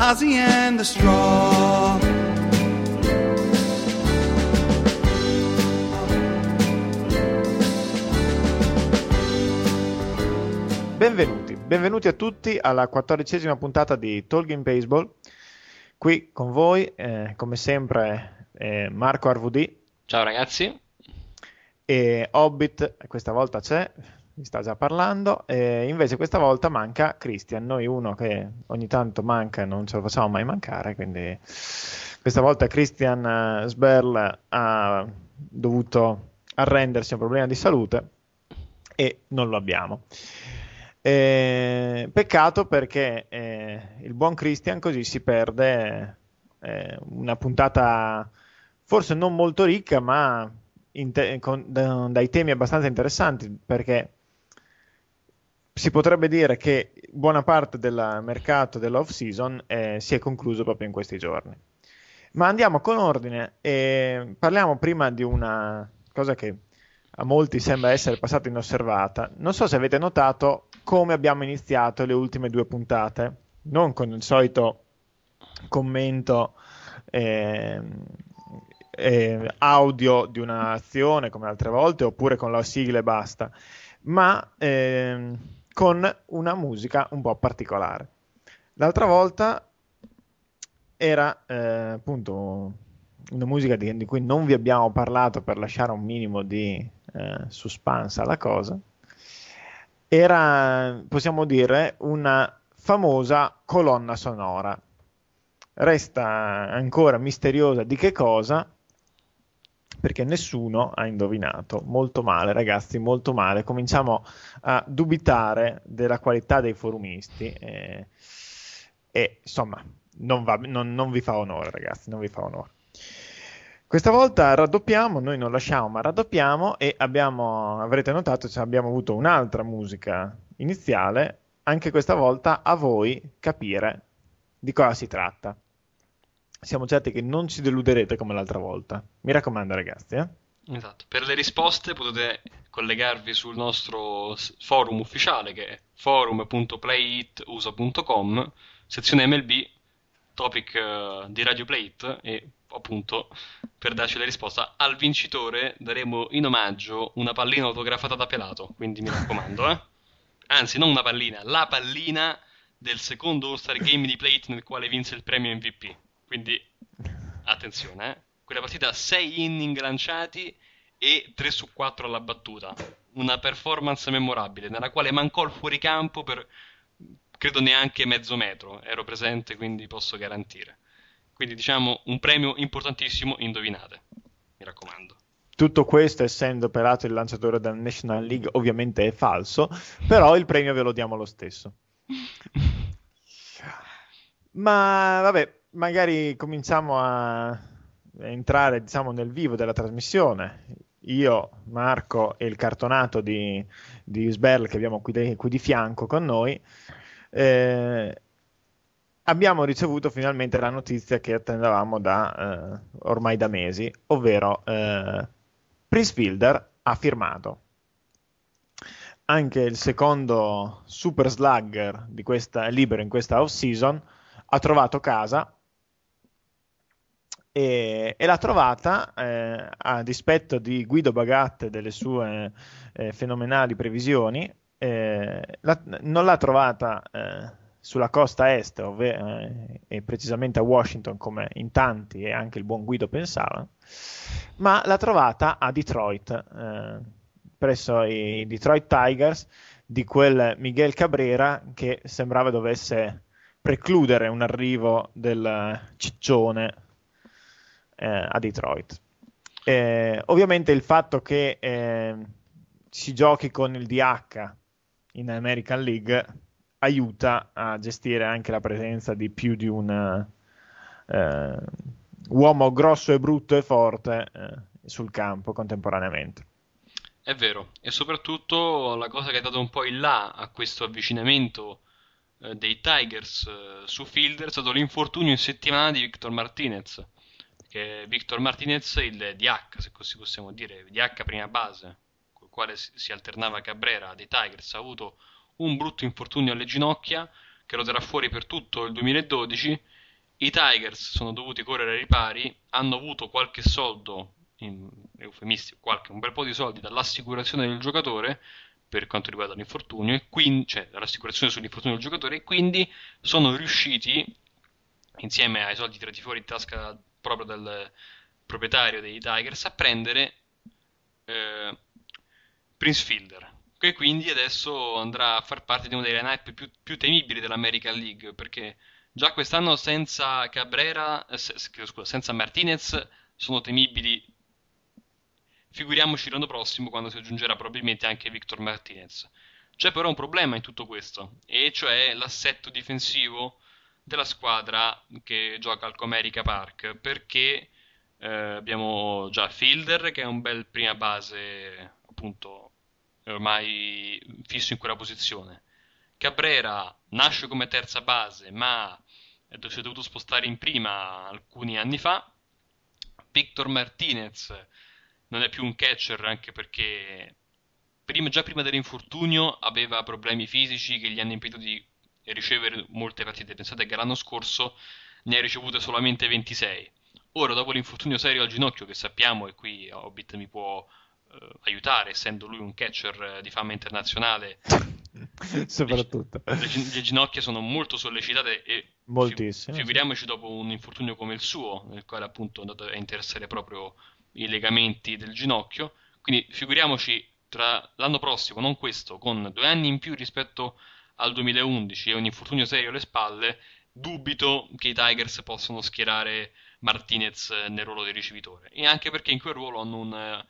Ozzy and the Straw. Benvenuti, benvenuti a tutti alla quattordicesima puntata di Talking Baseball. Qui con voi, eh, come sempre, eh, Marco RVD. Ciao ragazzi. E Hobbit, questa volta c'è, vi sta già parlando, e invece questa volta manca Christian, noi uno che ogni tanto manca e non ce lo facciamo mai mancare, quindi questa volta Christian eh, Sberl ha dovuto arrendersi a un problema di salute e non lo abbiamo. Eh, peccato perché eh, il buon Christian così si perde eh, una puntata forse non molto ricca, ma te- con, da- dai temi abbastanza interessanti perché si potrebbe dire che buona parte del mercato dell'off season eh, si è concluso proprio in questi giorni. Ma andiamo con ordine e parliamo prima di una cosa che a molti sembra essere passata inosservata. Non so se avete notato come abbiamo iniziato le ultime due puntate, non con il solito commento eh, eh, audio di un'azione come altre volte, oppure con la sigla e basta, ma eh, con una musica un po' particolare. L'altra volta era eh, appunto una musica di, di, cui non vi abbiamo parlato per lasciare un minimo di eh, suspense alla cosa, era, possiamo dire, una famosa colonna sonora. Resta ancora misteriosa di che cosa, perché nessuno ha indovinato. Molto male, ragazzi, molto male. Cominciamo a dubitare della qualità dei forumisti. E, e insomma, non, va, non, non vi fa onore, ragazzi, non vi fa onore. Questa volta raddoppiamo, noi non lasciamo ma raddoppiamo e abbiamo, avrete notato, cioè abbiamo avuto un'altra musica iniziale, anche questa volta a voi capire di cosa si tratta. Siamo certi che non ci deluderete come l'altra volta. Mi raccomando ragazzi. Eh? Esatto, per le risposte potete collegarvi sul nostro forum ufficiale che è forum.playitusa.com, sezione MLB, topic uh, di Radio Play e appunto per darci la risposta al vincitore daremo in omaggio una pallina autografata da Pelato quindi mi raccomando eh? anzi non una pallina la pallina del secondo All-Star Game di Plate nel quale vinse il premio MVP quindi attenzione eh? quella partita 6 inning lanciati e 3 su 4 alla battuta una performance memorabile nella quale mancò il fuoricampo per credo neanche mezzo metro ero presente quindi posso garantire quindi diciamo un premio importantissimo, indovinate, mi raccomando. Tutto questo, essendo Pelato il lanciatore della National League, ovviamente è falso, però il premio ve lo diamo lo stesso. Ma vabbè, magari cominciamo a entrare diciamo, nel vivo della trasmissione. Io, Marco e il cartonato di, di Sberl che abbiamo qui di, qui di fianco con noi. Eh, abbiamo ricevuto finalmente la notizia che attendevamo da eh, ormai da mesi, ovvero eh, Prince Fielder ha firmato. Anche il secondo super slugger di questa, libero in questa off season ha trovato casa e, e l'ha trovata eh, a dispetto di Guido Bagat e delle sue eh, fenomenali previsioni. Eh, la, non l'ha trovata eh, sulla costa est, ovvero, eh, e precisamente a Washington, come in tanti e anche il buon Guido pensavano, ma l'ha trovata a Detroit, presso i Detroit Tigers, di quel Miguel Cabrera che sembrava dovesse precludere un arrivo del ciccione a Detroit. Eh, ovviamente il fatto che eh, si giochi con il DH in American League aiuta a gestire anche la presenza di più di un eh, uomo grosso e brutto e forte eh, sul campo contemporaneamente. È vero, e soprattutto la cosa che ha dato un po' il là a questo avvicinamento eh, dei Tigers eh, su Fielder è stato l'infortunio in settimana di Victor Martinez, che Victor Martinez, il DH, se così possiamo dire, DH prima base, col quale si alternava Cabrera dei Tigers, ha avuto un brutto infortunio alle ginocchia che lo terrà fuori per tutto il 2012. I Tigers sono dovuti correre ai ripari, hanno avuto qualche soldo in eufemistico, qualche, un bel po' di soldi dall'assicurazione del giocatore per quanto riguarda l'infortunio, e quindi, cioè dall'assicurazione sull'infortunio del giocatore, e quindi sono riusciti, insieme ai soldi tirati fuori in tasca proprio dal proprietario dei Tigers, a prendere eh, Prince Fielder, che quindi adesso andrà a far parte di una delle line più, più temibili dell'American League, perché già quest'anno senza Cabrera, eh, scusa, senza Martinez sono temibili Figuriamoci l'anno prossimo quando si aggiungerà probabilmente anche Victor Martinez. C'è però un problema in tutto questo, e cioè l'assetto difensivo della squadra che gioca al Comerica Park, perché eh, abbiamo già Fielder che è un bel prima base, appunto, ormai fisso in quella posizione. Cabrera nasce come terza base, ma si è dovuto spostare in prima alcuni anni fa. Victor Martinez non è più un catcher anche perché prima, già prima dell'infortunio aveva problemi fisici che gli hanno impedito di ricevere molte partite. Pensate che l'anno scorso ne ha ricevute solamente 26. Ora, dopo l'infortunio serio al ginocchio, che sappiamo, e qui Hobbit mi può eh, aiutare, essendo lui un catcher eh, di fama internazionale, soprattutto le, le, ginocchia sono molto sollecitate e moltissimo. Figuriamoci dopo un infortunio come il suo, nel quale appunto è andato a interessare proprio i legamenti del ginocchio. Quindi figuriamoci tra l'anno prossimo, non questo, con due anni in più rispetto al 2011 e un infortunio serio alle spalle, dubito che i Tigers possano schierare Martinez nel ruolo di ricevitore. E anche perché in quel ruolo hanno un,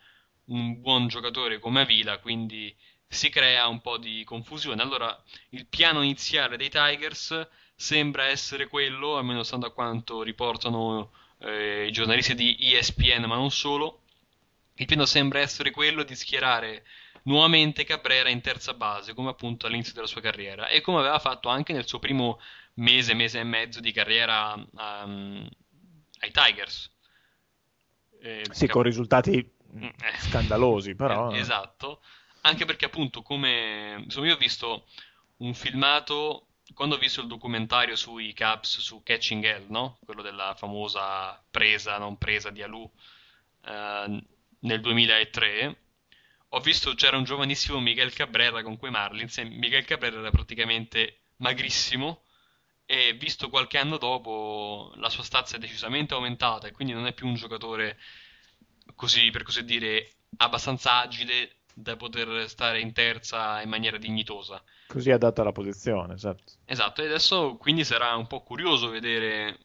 un buon giocatore come Avila, quindi si crea un po' di confusione. Allora, il piano iniziale dei Tigers sembra essere quello, almeno stando a quanto riportano eh, i giornalisti di ESPN, ma non solo, il piano sembra essere quello di schierare nuovamente Cabrera in terza base, come appunto all'inizio della sua carriera, e come aveva fatto anche nel suo primo mese, mese e mezzo di carriera um, ai Tigers. Eh, sì, con risultati mm, eh. scandalosi, però. Eh, esatto, anche perché appunto come insomma, io ho visto un filmato quando ho visto il documentario sui Cubs su Catching Hell, no? quello della famosa presa non presa di Alu eh, nel 2003, ho visto c'era un giovanissimo Miguel Cabrera con quei Marlins e Miguel Cabrera era praticamente magrissimo e visto qualche anno dopo la sua stazza è decisamente aumentata e quindi non è più un giocatore così per così dire abbastanza agile da poter stare in terza in maniera dignitosa. Così adatta alla posizione, esatto. Esatto, e adesso quindi sarà un po' curioso vedere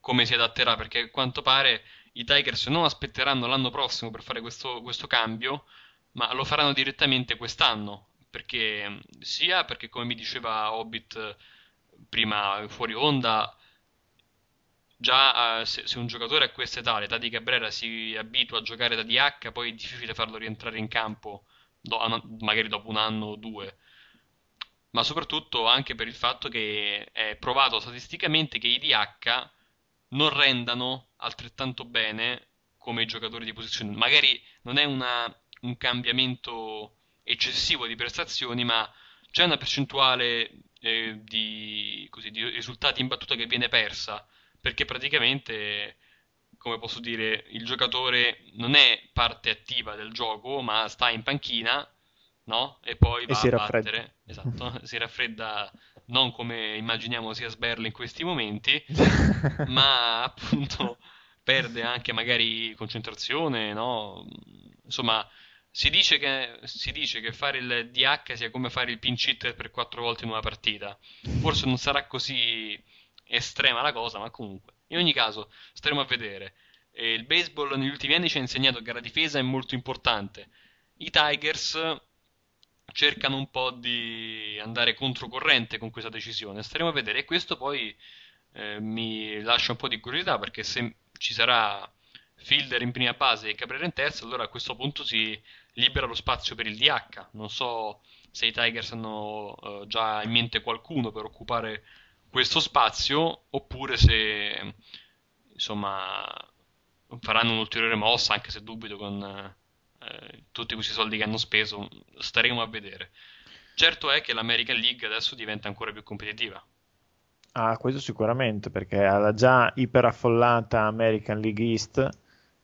come si adatterà, perché a quanto pare i Tigers non aspetteranno l'anno prossimo per fare questo, questo cambio, ma lo faranno direttamente quest'anno, perché sia perché come mi diceva Hobbit prima fuori onda, già uh, se, se, un giocatore a questa età, l'età di Cabrera, si abitua a giocare da DH, poi è difficile farlo rientrare in campo, do, magari dopo un anno o due ma soprattutto anche per il fatto che è provato statisticamente che i DH non rendano altrettanto bene come i giocatori di posizione. Magari non è una, un cambiamento eccessivo di prestazioni, ma c'è una percentuale eh, di, così, di risultati in battuta che viene persa, perché praticamente come posso dire, il giocatore non è parte attiva del gioco, ma sta in panchina no? E poi va e si a battere. Esatto, si raffredda non come immaginiamo sia Sberle in questi momenti, ma appunto perde anche magari concentrazione, no? Insomma, si dice, che, si dice che fare il DH sia come fare il pinch hitter per quattro volte in una partita. Forse non sarà così estrema la cosa, ma comunque. In ogni caso, staremo a vedere. E il baseball negli ultimi anni ci ha insegnato che la difesa è molto importante. I Tigers cercano un po' di andare controcorrente con questa decisione. Staremo a vedere. E questo poi eh, mi lascia un po' di curiosità perché se ci sarà Fielder in prima base e Cabrera in terza, allora a questo punto si libera lo spazio per il DH. Non so se i Tigers hanno uh, già in mente qualcuno per occupare questo spazio oppure se insomma faranno un'ulteriore mossa, anche se dubito con eh, tutti questi soldi che hanno speso, staremo a vedere. Certo è che l'American League adesso diventa ancora più competitiva. Ah, questo sicuramente, perché alla già iperaffollata American League East,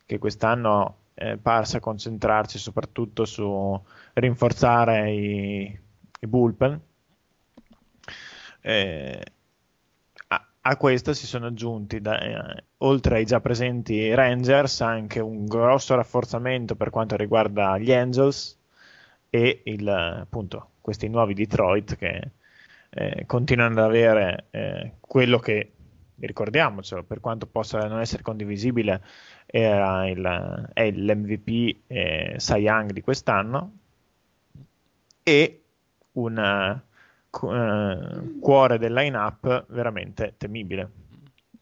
che quest'anno è parsa concentrarsi soprattutto su rinforzare i, i bullpen, eh, a questa si sono aggiunti, da, eh, oltre ai già presenti Rangers, anche un grosso rafforzamento per quanto riguarda gli Angels e il, appunto, questi nuovi Detroit che eh, continuano ad avere eh, quello che, ricordiamocelo, per quanto possa non essere condivisibile, il, è l'MVP eh, Cy Young di quest'anno e una eh, cuore del line-up veramente temibile.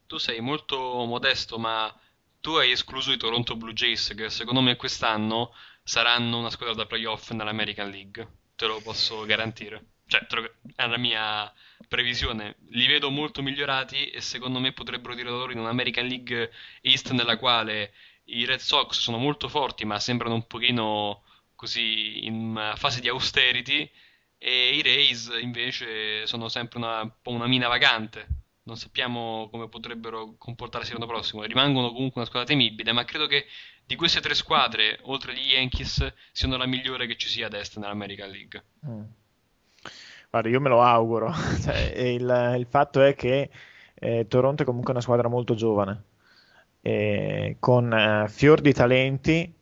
Tu sei molto modesto, ma tu hai escluso i Toronto Blue Jays, che secondo me quest'anno saranno una squadra da playoff nell'American League. Te lo posso garantire. Cioè, è la mia previsione. Li vedo molto migliorati e secondo me potrebbero dire loro in un'American League East nella quale i Red Sox sono molto forti, ma sembrano un pochino così in fase di austerity e i Rays invece sono sempre una, un po' una mina vagante. Non sappiamo come potrebbero comportarsi l'anno prossimo. Rimangono comunque una squadra temibile, ma credo che di queste tre squadre, oltre agli Yankees, siano la migliore che ci sia ad est nell'American League. Mm. Guarda, io me lo auguro. cioè, il, il, fatto è che eh, Toronto è comunque una squadra molto giovane, eh, con eh, fior di talenti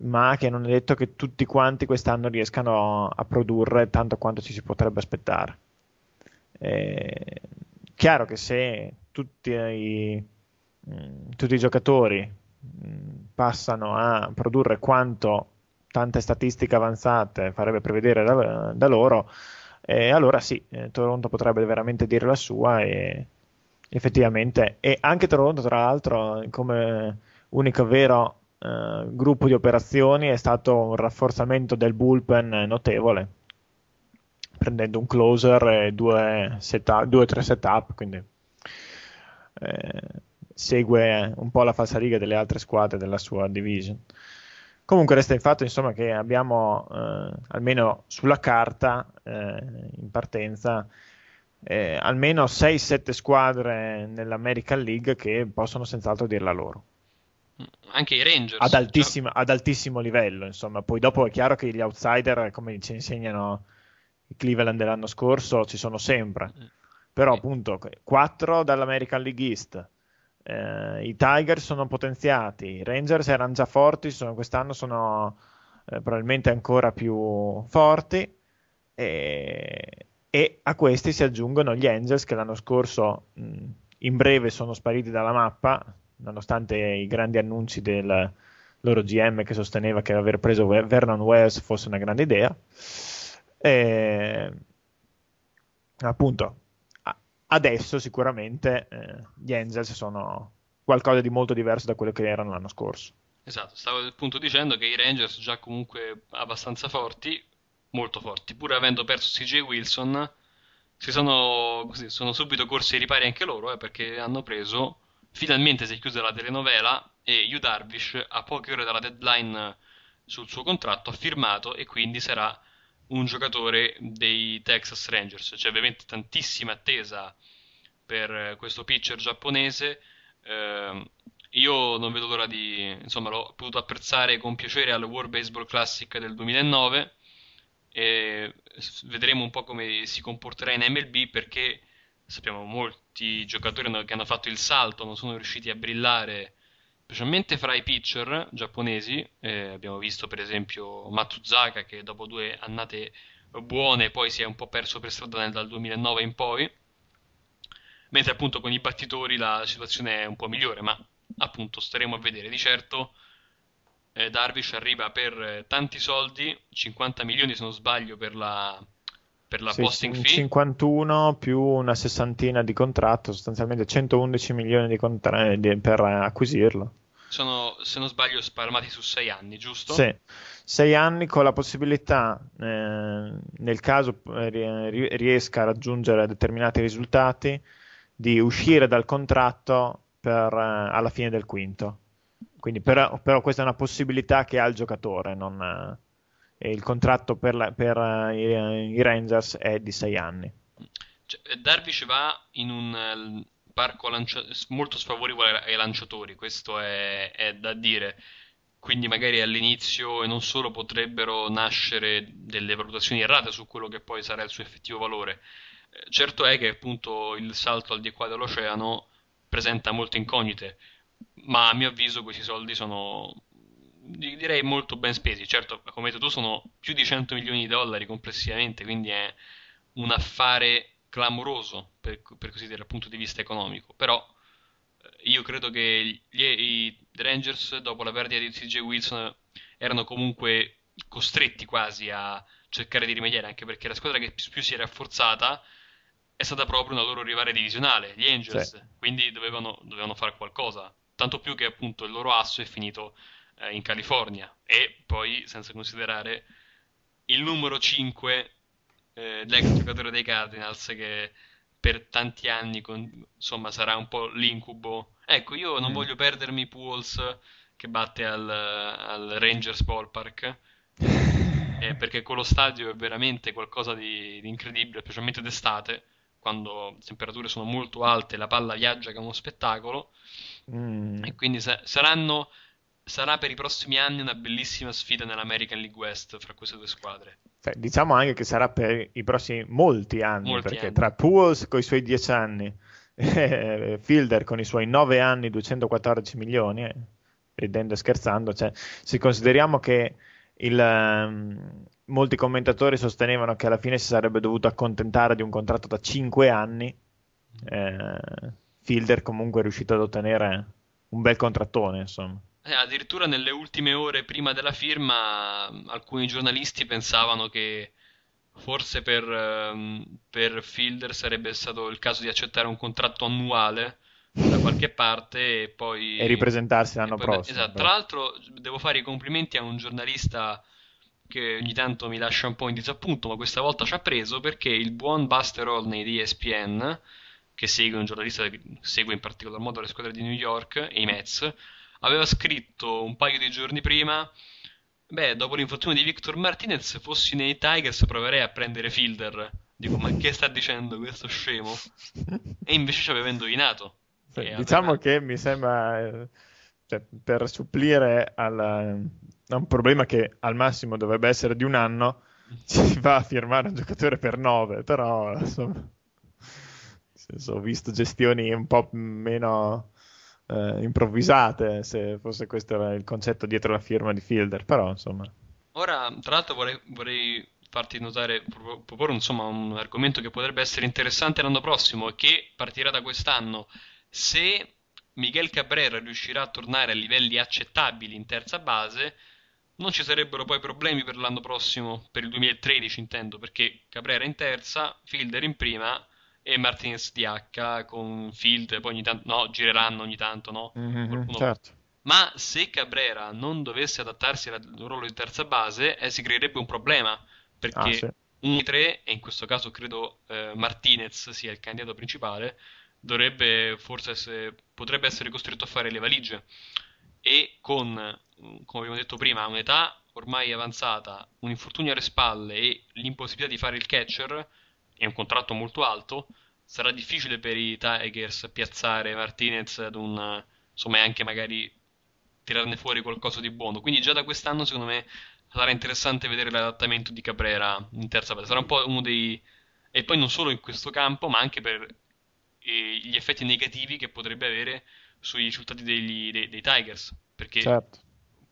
ma che non è detto che tutti quanti quest'anno riescano a produrre tanto quanto ci si potrebbe aspettare. È chiaro che se tutti i, mm, tutti i giocatori mm, passano a produrre quanto tante statistiche avanzate farebbe prevedere da, da loro, eh, allora sì, eh, Toronto potrebbe veramente dire la sua e effettivamente, e anche Toronto tra l'altro come unico vero eh, gruppo di operazioni è stato un rafforzamento del bullpen notevole, prendendo un closer e due, setup, due o tre setup, quindi eh, segue un po' la falsariga delle altre squadre della sua division. Comunque resta il fatto insomma, che abbiamo, eh, almeno sulla carta, eh, in partenza, eh, almeno 6-7 squadre nell'American League che possono senz'altro dirla loro. Anche i Rangers ad altissimo, cioè... ad altissimo, livello insomma. Poi dopo è chiaro che gli outsider come ci insegnano i Cleveland dell'anno scorso ci sono sempre. Mm. però appunto 4 dall'American League East eh, i Tigers sono potenziati i Rangers erano già forti sono, quest'anno sono eh, probabilmente ancora più forti e, e, a questi si aggiungono gli Angels che l'anno scorso mh, in breve sono spariti dalla mappa nonostante i grandi annunci del loro GM che sosteneva che aver preso Vernon Wells fosse una grande idea. E, appunto, adesso sicuramente eh, gli Angels sono qualcosa di molto diverso da quello che erano l'anno scorso. Esatto, stavo appunto dicendo che i Rangers già comunque abbastanza forti, molto forti, pur avendo perso CJ Wilson, si sono, così, sono subito corsi ai ripari anche loro, eh, perché hanno preso Finalmente si è chiusa la telenovela e Yu Darvish, a poche ore dalla deadline sul suo contratto, ha firmato e quindi sarà un giocatore dei Texas Rangers. C'è ovviamente tantissima attesa per questo pitcher giapponese. Eh, io non vedo l'ora di, insomma, l'ho potuto apprezzare con piacere al World Baseball Classic del 2009 e vedremo un po' come si comporterà in MLB perché sappiamo molti giocatori che hanno fatto il salto non sono riusciti a brillare specialmente fra i pitcher giapponesi eh, abbiamo visto per esempio Matsuzaka che dopo due annate buone poi si è un po' perso per strada dal 2009 in poi mentre appunto con i battitori la situazione è un po' migliore ma appunto staremo a vedere di certo eh, Darvish arriva per eh, tanti soldi, 50 milioni se non sbaglio per la, per la sì, posting fee. 51 più una sessantina di contratto, sostanzialmente 111 milioni di contra- di, per acquisirlo. Sono, se non sbaglio, spalmati su 6 anni, giusto? Sì, 6 anni con la possibilità, eh, nel caso eh, riesca a raggiungere determinati risultati, di uscire dal contratto per, eh, alla fine del quinto. Quindi, però, però, questa è una possibilità che ha il giocatore. Non, eh, il contratto per, la, per uh, i, Rangers è di 6 anni. Cioè, Darvish va in un uh, parco lancia- molto sfavorevole ai lanciatori, questo è, è, da dire. Quindi magari all'inizio e non solo potrebbero nascere delle valutazioni errate su quello che poi sarà il suo effettivo valore. Eh, certo è che appunto il salto al di qua dell'oceano presenta molte incognite ma a mio avviso questi soldi sono direi molto ben spesi. Certo, come hai detto tu, sono più di 100 milioni di dollari complessivamente, quindi è un affare clamoroso per, per così dire dal punto di vista economico. Però eh, io credo che gli, i Rangers, dopo la perdita di CJ Wilson, erano comunque costretti quasi a cercare di rimediare, anche perché la squadra che più si è rafforzata è stata proprio una loro rivale divisionale, gli Angels, sì. quindi dovevano, dovevano fare qualcosa tanto più che appunto il loro asso è finito eh, in California e poi senza considerare il numero 5 eh, l'ex giocatore dei Cardinals che per tanti anni con, insomma sarà un po' l'incubo ecco io non mm. voglio perdermi Pools che batte al, al Rangers Ballpark eh, perché quello stadio è veramente qualcosa di, di incredibile specialmente d'estate quando le temperature sono molto alte la palla viaggia che è uno spettacolo Mm. E quindi sa- saranno, sarà per i prossimi anni una bellissima sfida nell'American League West fra queste due squadre. Cioè, diciamo anche che sarà per i prossimi molti anni, molti perché anni. tra Pools con i suoi 10 anni e Fielder con i suoi 9 anni, 214 milioni, eh, ridendo e scherzando, cioè, se consideriamo che il, um, molti commentatori sostenevano che alla fine si sarebbe dovuto accontentare di un contratto da 5 anni, eh, Fielder comunque è riuscito ad ottenere un bel contrattone, insomma. Eh, addirittura nelle ultime ore prima della firma alcuni giornalisti pensavano che forse per, um, per Fielder sarebbe stato il caso di accettare un contratto annuale da qualche parte e poi e ripresentarsi l'anno poi, prossimo. Esatto. Tra l'altro devo fare i complimenti a un giornalista che ogni tanto mi lascia un po' in disappunto, ma questa volta ci ha preso perché il buon Buster Olney di ESPN che segue, un giornalista che segue in particolar modo le squadre di New York e i Mets, aveva scritto un paio di giorni prima Beh, dopo l'infortunio di Victor Martinez, fossi nei Tigers proverei a prendere Fielder. Dico, ma che sta dicendo questo scemo? E invece ci aveva indovinato. Sì, diciamo aveva... che mi sembra, eh, cioè, per supplire al, a un problema che al massimo dovrebbe essere di un anno, ci va a firmare un giocatore per nove, però insomma senso, ho visto gestioni un po' meno eh, improvvisate, se fosse questo il concetto dietro la firma di Fielder, però insomma. Ora, tra l'altro vorrei, vorrei farti notare, proporre insomma, un argomento che potrebbe essere interessante l'anno prossimo e che partirà da quest'anno. Se Miguel Cabrera riuscirà a tornare a livelli accettabili in terza base, non ci sarebbero poi problemi per l'anno prossimo, per il 2013 intendo, perché Cabrera in terza, Fielder in prima e Martinez DH con Field, poi ogni tanto, no, gireranno ogni tanto, no? Mm-hmm, certo. Ma se Cabrera non dovesse adattarsi al ruolo di terza base, eh, si creerebbe un problema, perché ah, sì. un di tre, e in questo caso credo eh, Martinez sia il candidato principale, dovrebbe forse essere, potrebbe essere costretto a fare le valigie. E con, come abbiamo detto prima, un'età ormai avanzata, un infortunio alle spalle e l'impossibilità di fare il catcher, e un contratto molto alto, sarà difficile per i Tigers piazzare Martinez ad un insomma anche magari tirarne fuori qualcosa di buono. Quindi già da quest'anno secondo me sarà interessante vedere l'adattamento di Cabrera in terza base. Sarà un po' uno dei... E poi non solo in questo campo, ma anche per eh, gli effetti negativi che potrebbe avere sui risultati degli, dei, dei, Tigers, perché certo.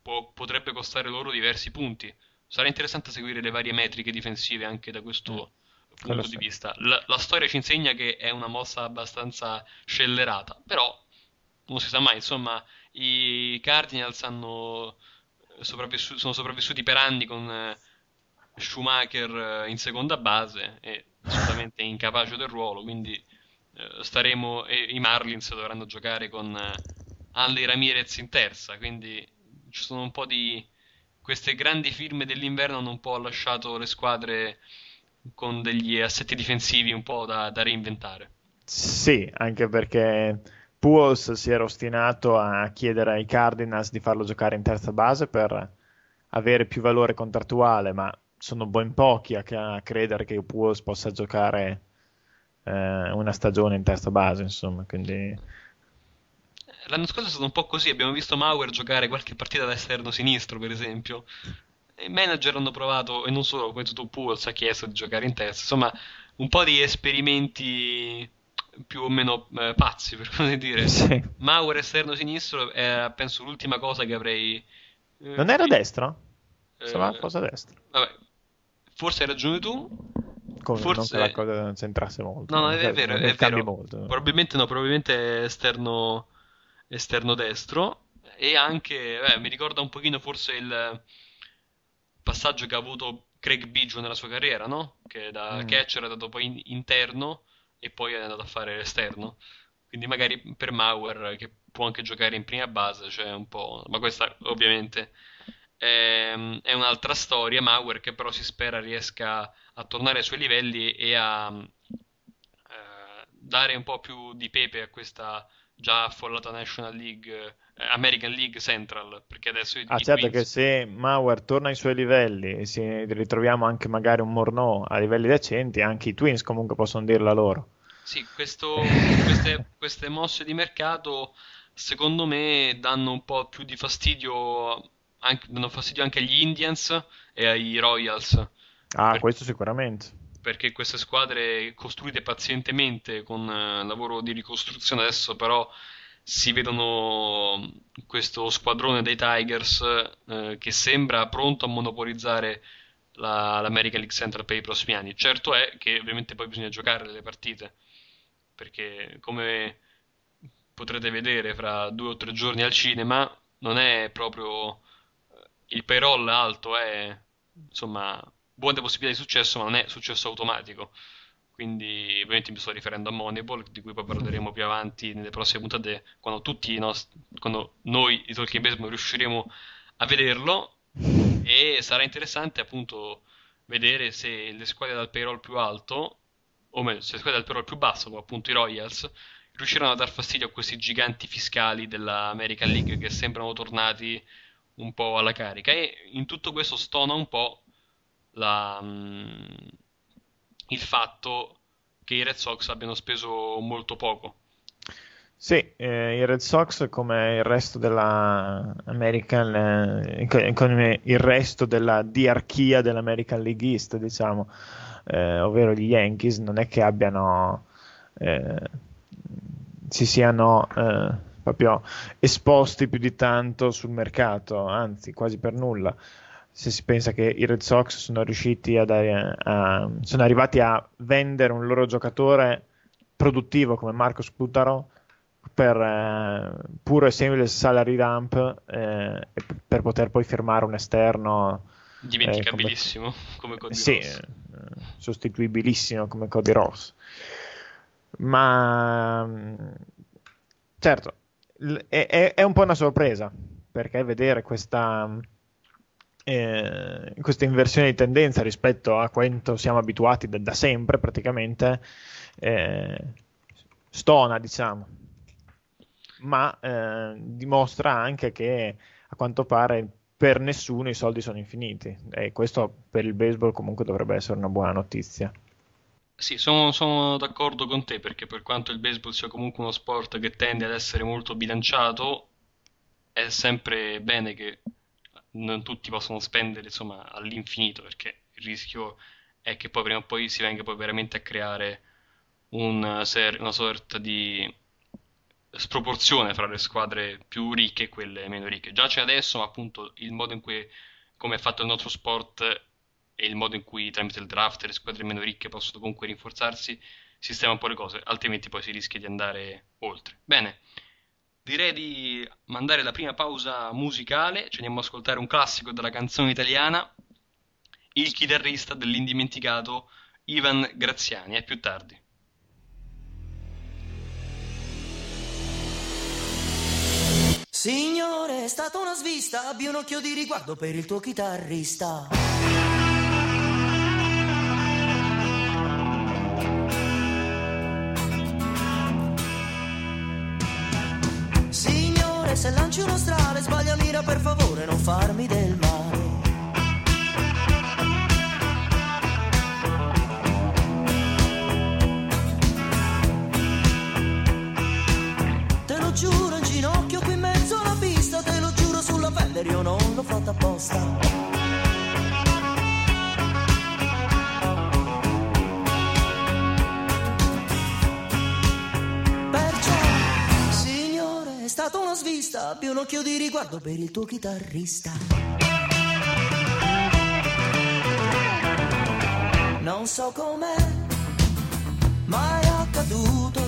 po- potrebbe costare loro diversi punti. Sarà interessante seguire le varie metriche difensive anche da questo mm. Punto di vista. La, la storia ci insegna che è una mossa abbastanza scellerata, però non si sa mai, insomma, i Cardinals hanno sopravvissu- sono sopravvissuti per anni con eh, Schumacher eh, in seconda base e assolutamente incapace del ruolo, quindi eh, staremo e i Marlins dovranno giocare con eh, Hanley Ramirez in terza, quindi ci sono un po' di queste grandi firme dell'inverno hanno un po' lasciato le squadre con degli assetti difensivi un po' da, da reinventare. Sì, anche perché Puos si era ostinato a chiedere ai Cardinals di farlo giocare in terza base per avere più valore contrattuale, ma sono ben pochi a, a credere che Puos possa giocare eh, una stagione in terza base, insomma, quindi... L'anno scorso è stato un po' così, abbiamo visto Mauer giocare qualche partita da esterno sinistro, per esempio. I manager hanno provato, e non solo, come tu Puos ha chiesto di giocare in terza, insomma, un po' di esperimenti più o meno eh, pazzi, per così dire. Sì. Mauer esterno sinistro è penso l'ultima cosa che avrei... Eh, non era destro? Stava eh, cosa destra. Vabbè, forse hai ragione tu. Come forse... non che la cosa non c'entrasse molto. No, no, è, vero, è vero. Molto. Probabilmente no, probabilmente esterno, esterno destro. E anche, beh, mi ricorda un pochino forse il passaggio che ha avuto Craig Biggio nella sua carriera, no? Che da mm. catcher è andato poi in, interno e poi è andato a fare l'esterno. Quindi magari per Mauer, che può anche giocare in prima base, c'è cioè un po'... Ma questa ovviamente è, è, un'altra storia. Mauer che però si spera riesca a tornare ai suoi livelli e a eh, dare un po' più di pepe a questa già affollata National League, American League Central, perché adesso ah, certo Twins... che se Mauer torna ai suoi livelli e se ritroviamo anche magari un Morneau a livelli decenti, anche i Twins comunque possono dirla loro. Sì, questo, queste, queste, mosse di mercato secondo me danno un po' più di fastidio, anche, danno fastidio anche agli Indians e ai Royals. Ah, per... questo sicuramente perché queste squadre costruite pazientemente con eh, lavoro di ricostruzione adesso però si vedono questo squadrone dei Tigers eh, che sembra pronto a monopolizzare la, l'American League Central per i prossimi anni. Certo è che ovviamente poi bisogna giocare le partite, perché come potrete vedere fra due o tre giorni al cinema non è proprio eh, il payroll alto, è insomma buone possibilità di successo, ma non è successo automatico. Quindi, ovviamente, mi sto riferendo a Moneyball, di cui poi parleremo più avanti nelle prossime puntate, quando tutti i nostri, quando noi di Talking Baseball riusciremo a vederlo. E sarà interessante, appunto, vedere se le squadre dal payroll più alto, o meglio, se le squadre dal payroll più basso, come appunto i Royals, riusciranno a dar fastidio a questi giganti fiscali dell'American League che sembrano tornati un po' alla carica. E in tutto questo stona un po' la, mm, il fatto che i Red Sox abbiano speso molto poco. Sì, eh, i Red Sox come il resto della American, eh, come il resto della diarchia dell'American League East, diciamo, eh, ovvero gli Yankees, non è che abbiano eh, si siano eh, proprio esposti più di tanto sul mercato, anzi quasi per nulla se si pensa che i Red Sox sono riusciti a, dare, a, sono arrivati a vendere un loro giocatore produttivo come Marcos Cutaro per eh, puro e semplice salary dump eh, per poter poi firmare un esterno dimenticabilissimo eh, come, come Cody sì, Ross eh, sostituibilissimo come Cody Ross ma certo è, è, è un po' una sorpresa perché vedere questa eh, questa inversione di tendenza rispetto a quanto siamo abituati da, da sempre praticamente eh, stona diciamo. Ma eh, dimostra anche che a quanto pare per nessuno i soldi sono infiniti. E questo per il baseball comunque dovrebbe essere una buona notizia. Sì, sono, sono, d'accordo con te perché per quanto il baseball sia comunque uno sport che tende ad essere molto bilanciato, è sempre bene che non tutti possono spendere insomma all'infinito perché il rischio è che poi prima o poi si venga poi veramente a creare un ser- una sorta di sproporzione fra le squadre più ricche e quelle meno ricche. Già c'è adesso, ma appunto il modo in cui come è fatto il nostro sport e il modo in cui tramite il draft le squadre meno ricche possono comunque rinforzarsi sistema un po' le cose, altrimenti poi si rischia di andare oltre. Bene, direi di mandare la prima pausa musicale, ci andiamo ad ascoltare un classico della canzone italiana, il chitarrista dell'indimenticato Ivan Graziani. A più tardi. Signore, è stata una svista, abbia un occhio di riguardo per il tuo chitarrista. Se lanci uno strale, sbaglia mira per favore, non farmi del male. Te lo giuro in ginocchio qui in mezzo alla pista, te lo giuro sulla Fender, io non l'ho fatta apposta. Stata una svista, abbia un occhio di riguardo per il tuo chitarrista. Non so com'è, ma è accaduto.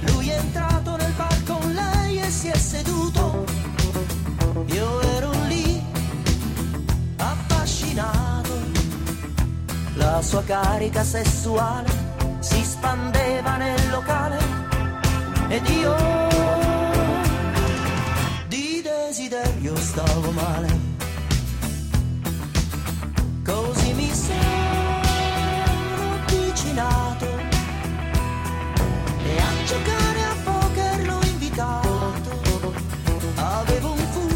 Lui è entrato nel bar con lei e si è seduto. Io ero lì, affascinato. La sua carica sessuale si spandeva nel locale ed io desiderio stavo male. Così mi sono avvicinato e a giocare a poker l'ho invitato. Avevo un fu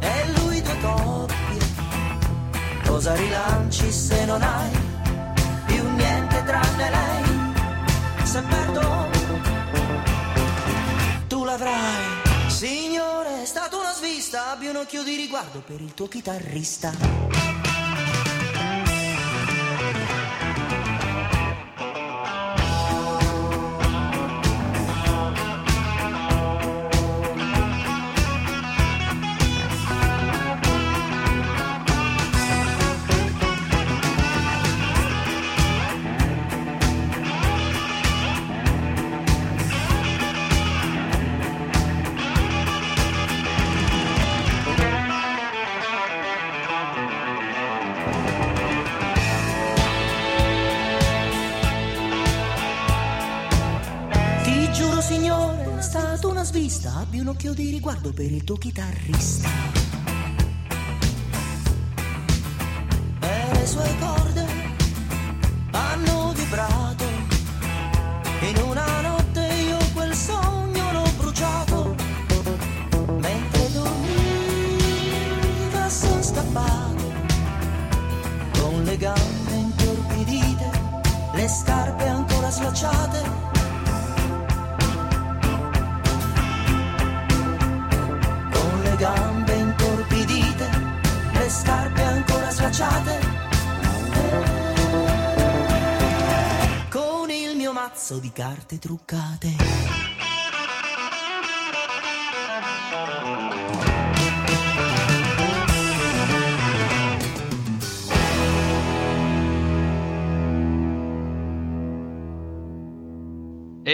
e lui due coppie. Cosa rilanci se non hai più niente tranne lei? Se perdo, tu l'avrai. Signore, un occhio di riguardo per il tuo chitarrista. Per il tuo chitarrista. E le sue corde hanno vibrato. In una notte io quel sogno l'ho bruciato. Mentre dormiva sono scappato. Con le gambe intorpidite, le scarpe ancora slacciate. Gambe intorpidite, le scarpe ancora slacciate. Con il mio mazzo di carte truccate.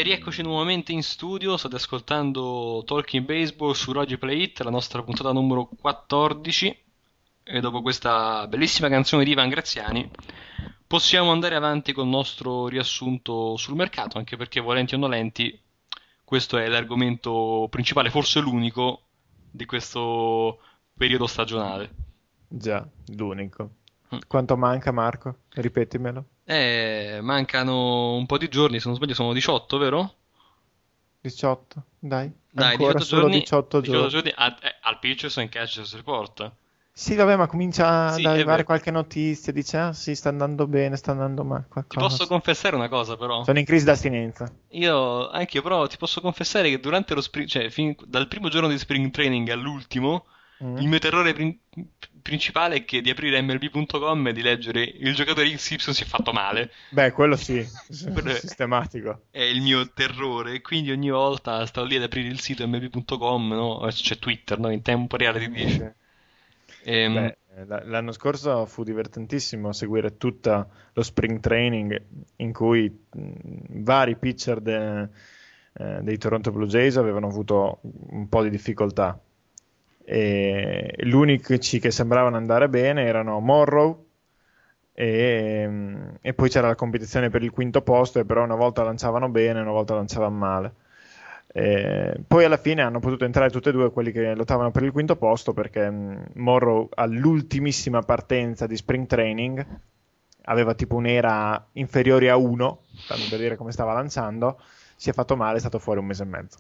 Rieccoci nuovamente in studio, state ascoltando Talking Baseball su Radio Play It, la nostra puntata numero 14 e dopo questa bellissima canzone di Ivan Graziani possiamo andare avanti col nostro riassunto sul mercato, anche perché volenti o nolenti questo è l'argomento principale, forse l'unico di questo periodo stagionale. Già, l'unico. Mm. Quanto manca Marco? Ripetimelo. Eh, mancano un po' di giorni, se non sbaglio sono 18, vero? 18, dai. Dai, Ancora 18 solo giorni, 18 18 giorni. giorni a- eh, al Pitchers and Catchers Report. Sì, vabbè, ma comincia Sì, ad arrivare qualche notizia, dice, ah sì, sta andando bene, sta andando male, Ti qualcosa. posso confessare una cosa, però. Sono in crisi d'astinenza. Io, anche io, però, ti posso confessare che durante lo spring, cioè, fin- dal primo giorno di spring training all'ultimo, Mm. Il mio terrore prin- principale è che di aprire MLB.com e di leggere il giocatore XY si è fatto male. Beh, quello sì, quello sistematico. È il mio terrore, quindi ogni volta sto lì ad aprire il sito MLB.com, no? C'è Twitter, no? In tempo reale ti dice. Ehm... Beh, l'anno scorso fu divertentissimo seguire tutto lo spring training in cui vari pitcher de, eh, dei Toronto Blue Jays avevano avuto un po' di difficoltà e gli unici che sembravano andare bene erano Morrow e, e, poi c'era la competizione per il quinto posto e però una volta lanciavano bene una volta lanciavano male. E poi alla fine hanno potuto entrare tutti e due quelli che lottavano per il quinto posto perché Morrow all'ultimissima partenza di spring training aveva tipo un'era inferiore a 1 per dire come stava lanciando si è fatto male è stato fuori un mese e mezzo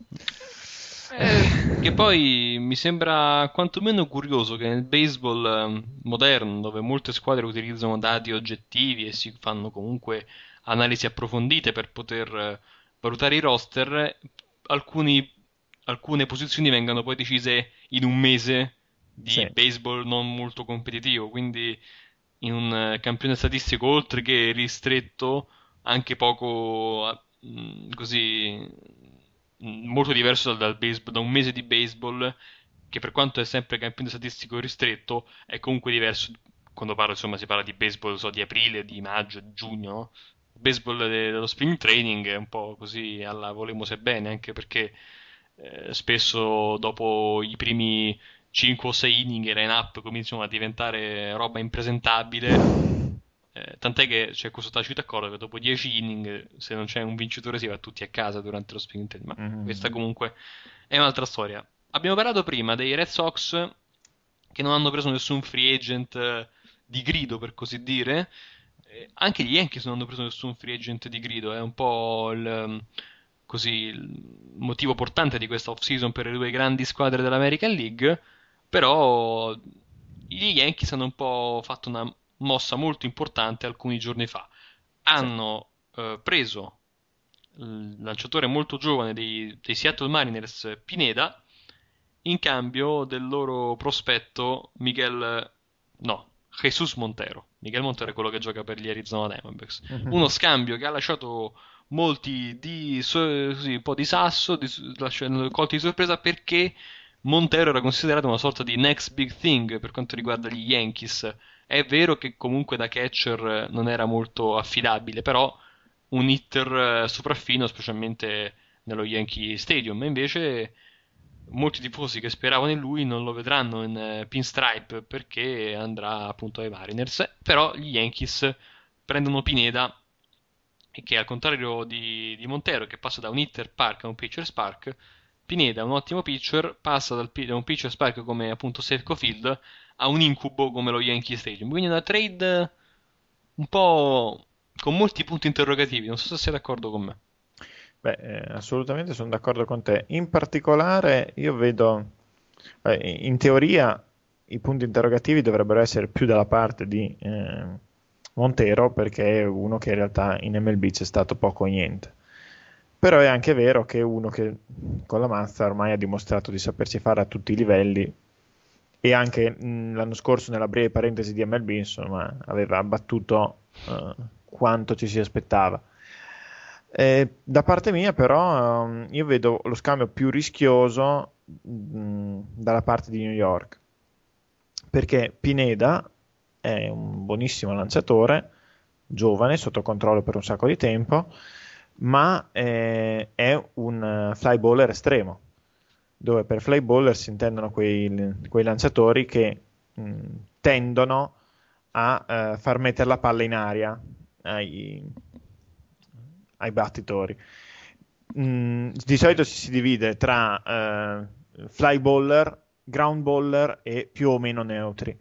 eh, che poi mi sembra quantomeno curioso che nel baseball ehm, moderno, dove molte squadre utilizzano dati oggettivi e si fanno comunque analisi approfondite per poter eh, valutare i roster, alcuni, alcune posizioni vengano poi decise in un mese di sì. baseball non molto competitivo. Quindi in un eh, campione statistico, oltre che ristretto, anche poco mm, così molto diverso dal, baseball, da un mese di baseball che per quanto è sempre campione statistico ristretto è comunque diverso quando parlo insomma si parla di baseball so, di aprile, di maggio, di giugno baseball dello spring training è un po' così alla volemo se bene anche perché eh, spesso dopo i primi 5 o 6 inning i line up cominciano a diventare roba impresentabile eh, tant'è che c'è questo tacito accordo che dopo 10 inning, se non c'è un vincitore, si va tutti a casa durante lo spring training. Ma mm-hmm. questa comunque è un'altra storia. Abbiamo parlato prima dei Red Sox che non hanno preso nessun free agent eh, di grido, per così dire. Eh, anche gli Yankees non hanno preso nessun free agent di grido. È un po' il, mm, così, il motivo portante di questa off-season per le due grandi squadre dell'American League. Però gli Yankees hanno un po' fatto una mossa molto importante alcuni giorni fa. Hanno sì. eh, preso il lanciatore molto giovane dei, dei, Seattle Mariners, Pineda, in cambio del loro prospetto Miguel, no, Jesus Montero. Miguel Montero è quello che gioca per gli Arizona Diamondbacks. Uh-huh. Uno scambio che ha lasciato molti di, così, un po' di sasso, di, colti di sorpresa perché Montero era considerato una sorta di next big thing per quanto riguarda gli Yankees è vero che comunque da catcher eh, non era molto affidabile, però un hitter eh, sopraffino, specialmente nello Yankee Stadium, invece molti tifosi che speravano in lui non lo vedranno in eh, pinstripe perché andrà appunto ai Mariners, però gli Yankees prendono Pineda che al contrario di, di Montero che passa da un hitter park a un pitcher spark, Pineda, un ottimo pitcher, passa dal, da un pitcher spark come appunto Seth Field a un incubo come lo Yankee Stadium. Quindi una trade un po' con molti punti interrogativi. Non so se sei d'accordo con me. Beh, eh, assolutamente sono d'accordo con te. In particolare, io vedo eh, in teoria i punti interrogativi dovrebbero essere più dalla parte di eh, Montero, perché è uno che in realtà in MLB c'è stato poco o niente. Però è anche vero che è uno che con la mazza ormai ha dimostrato di sapersi fare a tutti i livelli e anche mh, l'anno scorso nella breve parentesi di MLB insomma aveva battuto uh, quanto ci si aspettava. Eh, da parte mia però um, io vedo lo scambio più rischioso mh, dalla parte di New York. Perché Pineda è un buonissimo lanciatore giovane sotto controllo per un sacco di tempo ma eh, è un fly baller estremo dove per fly baller si intendono quei, quei lanciatori che mh, tendono a uh, far mettere la palla in aria ai, ai battitori. Mm, di solito si, si divide tra uh, fly baller, ground baller e più o meno neutri.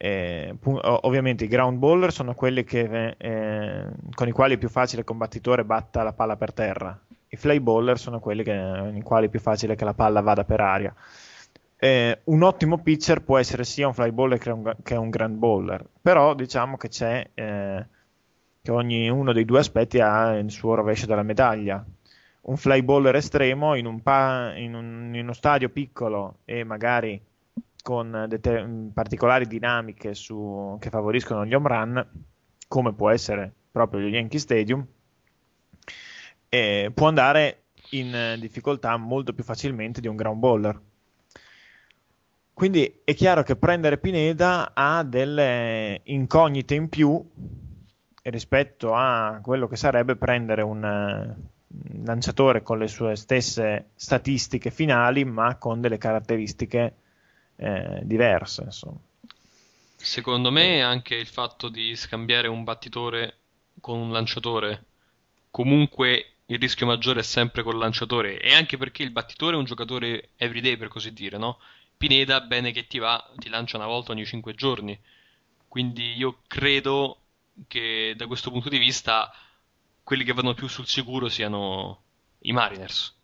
Eh, ovviamente i ground baller sono quelli che, eh, con i quali è più facile il combattitore batta la palla per terra i fly baller sono quelli che, in quali è più facile che la palla vada per aria. Eh, un ottimo pitcher può essere sia un fly baller che un, che un grand baller, però diciamo che c'è eh, che ognuno dei due aspetti ha il suo rovescio della medaglia. Un fly baller estremo in, un pa- in, un, in uno stadio piccolo e magari con deter- particolari dinamiche su, che favoriscono gli home run, come può essere proprio gli Yankee Stadium, eh, può andare in difficoltà molto più facilmente di un ground baller. Quindi è chiaro che prendere Pineda ha delle incognite in più rispetto a quello che sarebbe prendere un, un lanciatore con le sue stesse statistiche finali, ma con delle caratteristiche eh, diverse. Insomma. Secondo me anche il fatto di scambiare un battitore con un lanciatore, comunque il rischio maggiore è sempre col lanciatore e anche perché il battitore è un giocatore everyday per così dire, no? Pineda, bene che ti va, ti lancia una volta ogni 5 giorni. Quindi io credo che da questo punto di vista quelli che vanno più sul sicuro siano i Mariners.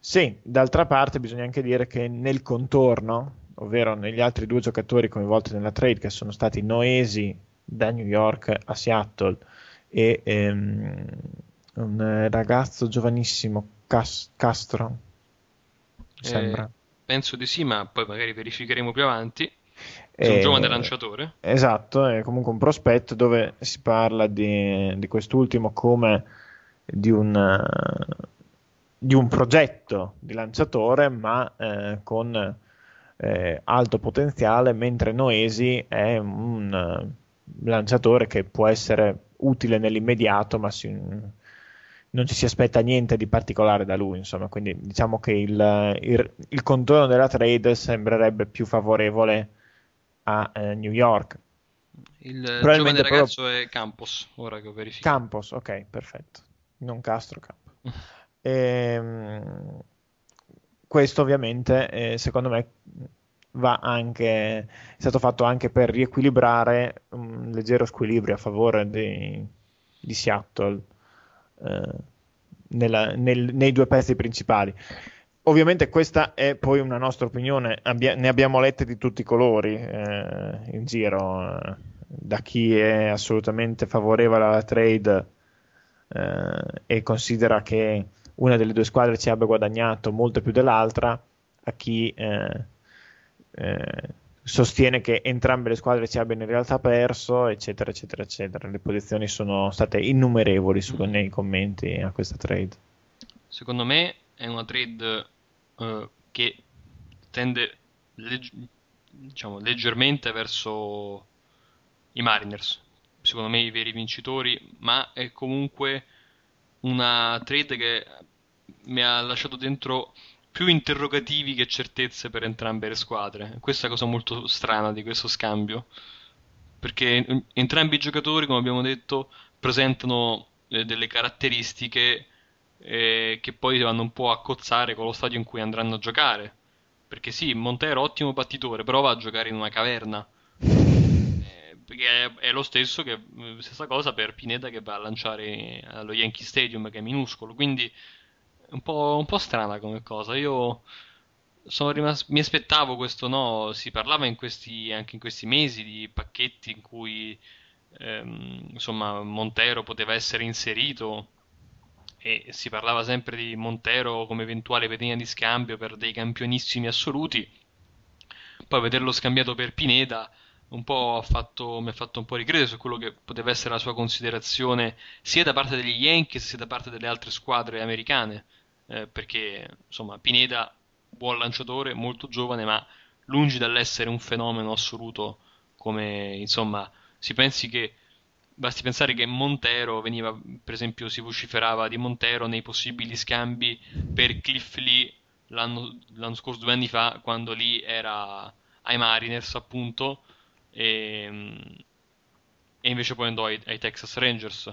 Sì, d'altra parte bisogna anche dire che nel contorno, ovvero negli altri due giocatori coinvolti nella trade, che sono stati Noesi da New York a Seattle e ehm, un ragazzo giovanissimo, Cas- Castro, sembra. Eh, penso di sì, ma poi magari verificheremo più avanti. È un giovane lanciatore. Esatto, è comunque un prospetto dove si parla di, di quest'ultimo come di un, di un progetto di lanciatore, ma eh, con eh, alto potenziale, mentre Noesi è un lanciatore che può essere utile nell'immediato, ma si, non ci si aspetta niente di particolare da lui, insomma, quindi diciamo che il, il, il contorno della trade sembrerebbe più favorevole a eh, New York. Il giovane ragazzo proprio... è Campos, ora che ho verificato. Campos, ok, perfetto. Non Castro, Campos. ehm, questo ovviamente, eh, secondo me, va anche, è stato fatto anche per riequilibrare un leggero squilibrio a favore di, di Seattle nella, nel, nei due pezzi principali. Ovviamente questa è poi una nostra opinione, Abbia, ne abbiamo lette di tutti i colori eh, in giro, eh, da chi è assolutamente favorevole alla trade eh, e considera che una delle due squadre ci abbia guadagnato molto più dell'altra, a chi eh, eh, sostiene che entrambe le squadre ci abbiano in realtà perso, eccetera, eccetera, eccetera. Le posizioni sono state innumerevoli su, mm. nei commenti a questa trade. Secondo me è una trade uh, che tende legg- diciamo, leggermente verso i Mariners. Secondo me i veri vincitori, ma è comunque una trade che mi ha lasciato dentro più interrogativi che certezze per entrambe le squadre. Questa è la cosa molto strana di questo scambio. Perché entrambi i giocatori, come abbiamo detto, presentano eh, delle caratteristiche eh, che poi vanno un po' a cozzare con lo stadio in cui andranno a giocare. Perché sì, Montero ottimo battitore, però va a giocare in una caverna. Eh, è, è, lo stesso che stessa cosa per Pineda che va a lanciare allo Yankee Stadium che è minuscolo. Quindi un po', un po' strana come cosa. Io rimasto, mi aspettavo questo no, si parlava in questi, anche in questi mesi di pacchetti in cui ehm, insomma Montero poteva essere inserito e si parlava sempre di Montero come eventuale pedina di scambio per dei campionissimi assoluti. Poi vederlo scambiato per Pineda un po' fatto, mi ha fatto un po' ricredere su quello che poteva essere la sua considerazione sia da parte degli Yankees sia da parte delle altre squadre americane eh, perché insomma Pineda, buon lanciatore, molto giovane, ma lungi dall'essere un fenomeno assoluto come insomma si pensi che basti pensare che Montero veniva per esempio si vociferava di Montero nei possibili scambi per Cliff Lee l'anno, l'anno scorso due anni fa quando lì era ai Mariners appunto e, e invece poi andò ai, ai Texas Rangers.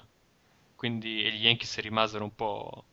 Quindi gli Yankees rimasero un po'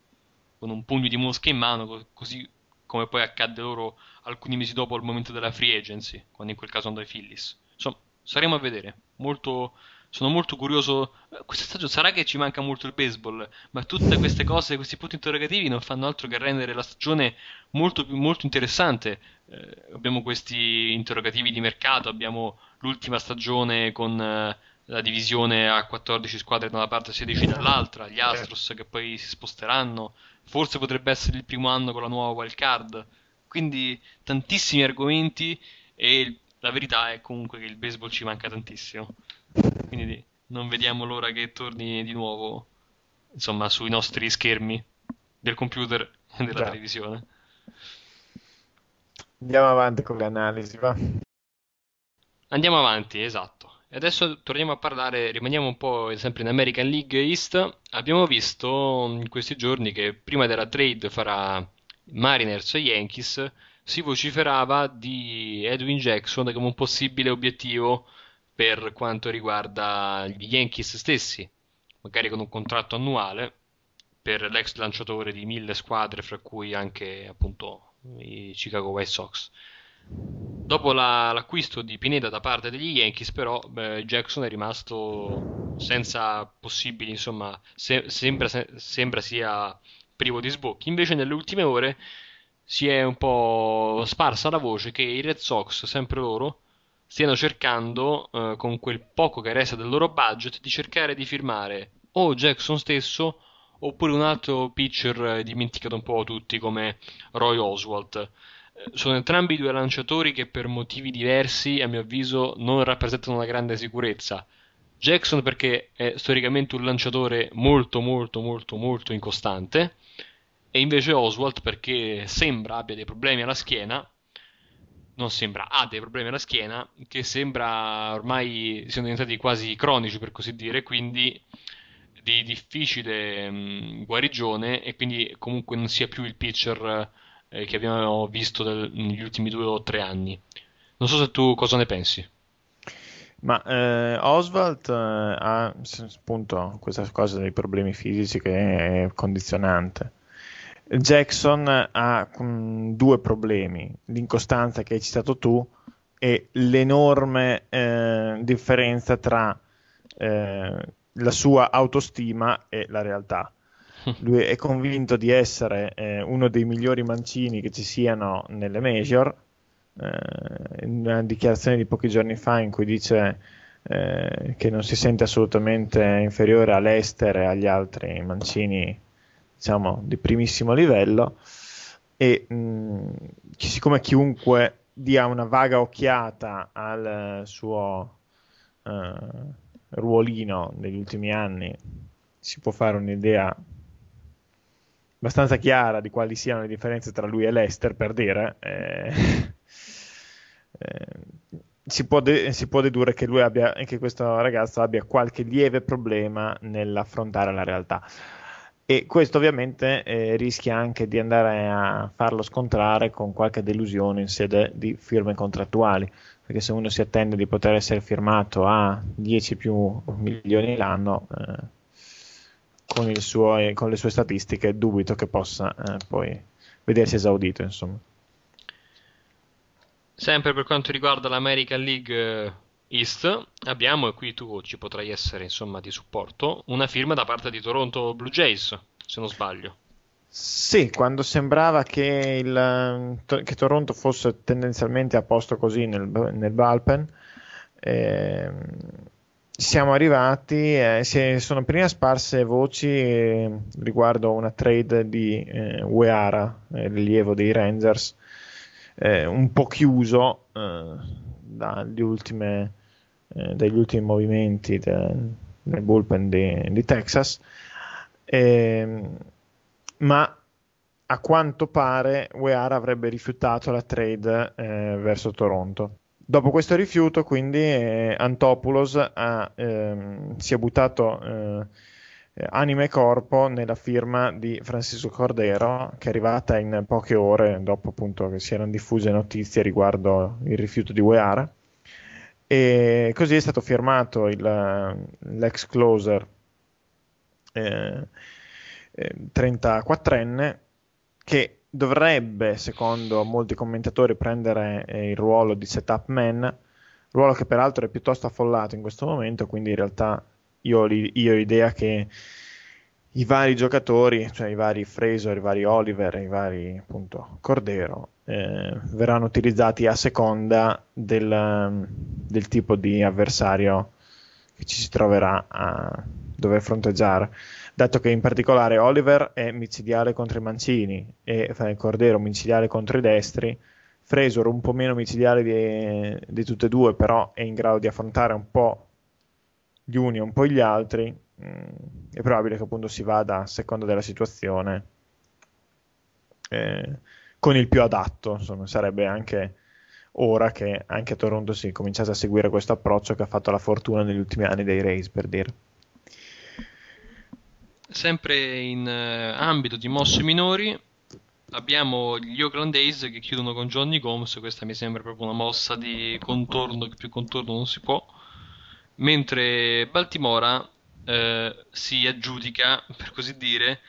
con un pugno di mosche in mano, così come poi accadde loro alcuni mesi dopo al momento della free agency, quando in quel caso andò ai Phillies. Insomma, saremo a vedere. Molto, sono molto curioso. Questa stagione sarà che ci manca molto il baseball, ma tutte queste cose, questi punti interrogativi non fanno altro che rendere la stagione molto, molto interessante. Eh, abbiamo questi interrogativi di mercato, abbiamo l'ultima stagione con eh, la divisione a 14 squadre da una parte e 16 dall'altra, gli Astros che poi si sposteranno, forse potrebbe essere il primo anno con la nuova wild card. quindi tantissimi argomenti e la verità è comunque che il baseball ci manca tantissimo. Quindi non vediamo l'ora che torni di nuovo, insomma, sui nostri schermi del computer e della Già. televisione. Andiamo avanti con le analisi, va. Andiamo avanti, esatto. E adesso torniamo a parlare, rimaniamo un po' sempre in American League East. Abbiamo visto in questi giorni che prima della trade farà Mariners e Yankees si vociferava di Edwin Jackson come un possibile obiettivo per quanto riguarda gli Yankees stessi, magari con un contratto annuale per l'ex lanciatore di mille squadre, fra cui anche appunto i Chicago White Sox. Dopo la, l'acquisto di Pineda da parte degli Yankees, però, beh, Jackson è rimasto senza possibili, insomma, se, sembra, se, sembra sia privo di sbocchi. Invece, nelle ultime ore si è un po' sparsa la voce che i Red Sox, sempre loro, stiano cercando, eh, con quel poco che resta del loro budget, di cercare di firmare o Jackson stesso oppure un altro pitcher dimenticato un po' tutti come Roy Oswald. Sono entrambi due lanciatori che per motivi diversi, a mio avviso, non rappresentano una grande sicurezza. Jackson perché è storicamente un lanciatore molto molto molto molto incostante e invece Oswald perché sembra abbia dei problemi alla schiena non sembra ha dei problemi alla schiena che sembra ormai siano diventati quasi cronici per così dire quindi di difficile mh, guarigione e quindi comunque non sia più il pitcher eh, che abbiamo visto del, negli ultimi due o tre anni. Non so se tu cosa ne pensi. Ma eh, Oswald eh, ha appunto questa cosa dei problemi fisici che è condizionante. Jackson ha mh, due problemi, l'incostanza che hai citato tu e l'enorme eh, differenza tra eh, la sua autostima e la realtà. Lui è convinto di essere eh, uno dei migliori mancini che ci siano nelle major. Eh, una dichiarazione di pochi giorni fa in cui dice eh, che non si sente assolutamente inferiore all'Ester e agli altri mancini, diciamo, di primissimo livello. E mh, mm, siccome chiunque dia una vaga occhiata al suo uh, ruolino negli ultimi anni si può fare un'idea abbastanza chiara di quali siano le differenze tra lui e Lester per dire eh, eh, si, può de- si, può dedurre che lui abbia che questo ragazzo abbia qualche lieve problema nell'affrontare la realtà. E questo ovviamente eh, rischia anche di andare a farlo scontrare con qualche delusione in sede di firme contrattuali. Perché se uno si attende di poter essere firmato a 10 più milioni l'anno, eh, con, suo, con, le sue statistiche, dubito che possa eh, poi vedersi esaudito. Insomma. Sempre per quanto riguarda l'American League eh, East, abbiamo, e qui tu ci potrai essere insomma di supporto, una firma da parte di Toronto Blue Jays, se non sbaglio. Sì, quando sembrava che, il, che, Toronto fosse tendenzialmente a posto così nel, nel Valpen, eh, siamo arrivati, eh, si sono prima sparse voci eh, riguardo una trade di eh, Ueara, eh, rilievo dei Rangers, eh, un po' chiuso eh, dagli, ultime, dagli ultimi movimenti de, del bullpen di, di Texas. Eh, ma a quanto pare Wear avrebbe rifiutato la trade eh, verso Toronto. Dopo questo rifiuto, quindi, eh, Antopoulos ha, ehm, si è buttato eh, anima e corpo nella firma di Francisco Cordero, che è arrivata in poche ore dopo appunto che si erano diffuse notizie riguardo il rifiuto di Wear. E così è stato firmato il, l'ex closer eh, 34enne eh, che dovrebbe, secondo molti commentatori, prendere eh, il ruolo di setup man, ruolo che peraltro è piuttosto affollato in questo momento, quindi in realtà io, io ho idea che i vari giocatori, cioè i vari Fraser, i vari Oliver, i vari appunto Cordero, eh, verranno utilizzati a seconda del, del, tipo di avversario che ci si troverà a dover fronteggiare dato che in particolare Oliver è micidiale contro i mancini e Cordero micidiale contro i destri, Fresor un po' meno micidiale di, di tutte e due, però è in grado di affrontare un po' gli uni e un po' gli altri, mm, è probabile che appunto si vada a seconda della situazione eh, con il più adatto, insomma, sarebbe anche ora che anche a Toronto si è cominciato a seguire questo approccio che ha fatto la fortuna negli ultimi anni dei Rays, per dire. Sempre in uh, ambito di mosse minori, abbiamo gli Oakland A's che chiudono con Johnny Gomes. Questa mi sembra proprio una mossa di contorno, che più contorno non si può. Mentre Baltimora uh, si aggiudica, per così dire,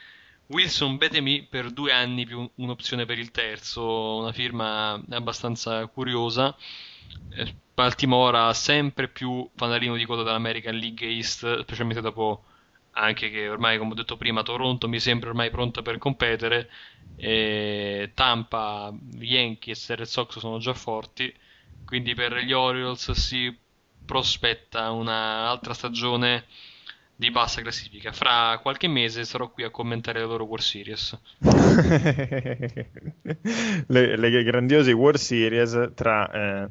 Wilson Betemi per due anni più un'opzione per il terzo. Una firma abbastanza curiosa. Eh, Baltimora sempre più fanalino di coda dell'American League East, specialmente dopo anche che ormai, come ho detto prima, Toronto mi sembra ormai pronta per competere. E Tampa, Yankees e Red Sox sono già forti. Quindi per gli Orioles si prospetta un'altra stagione di bassa classifica. Fra qualche mese sarò qui a commentare le loro World Series. le, le, grandiose World Series tra eh,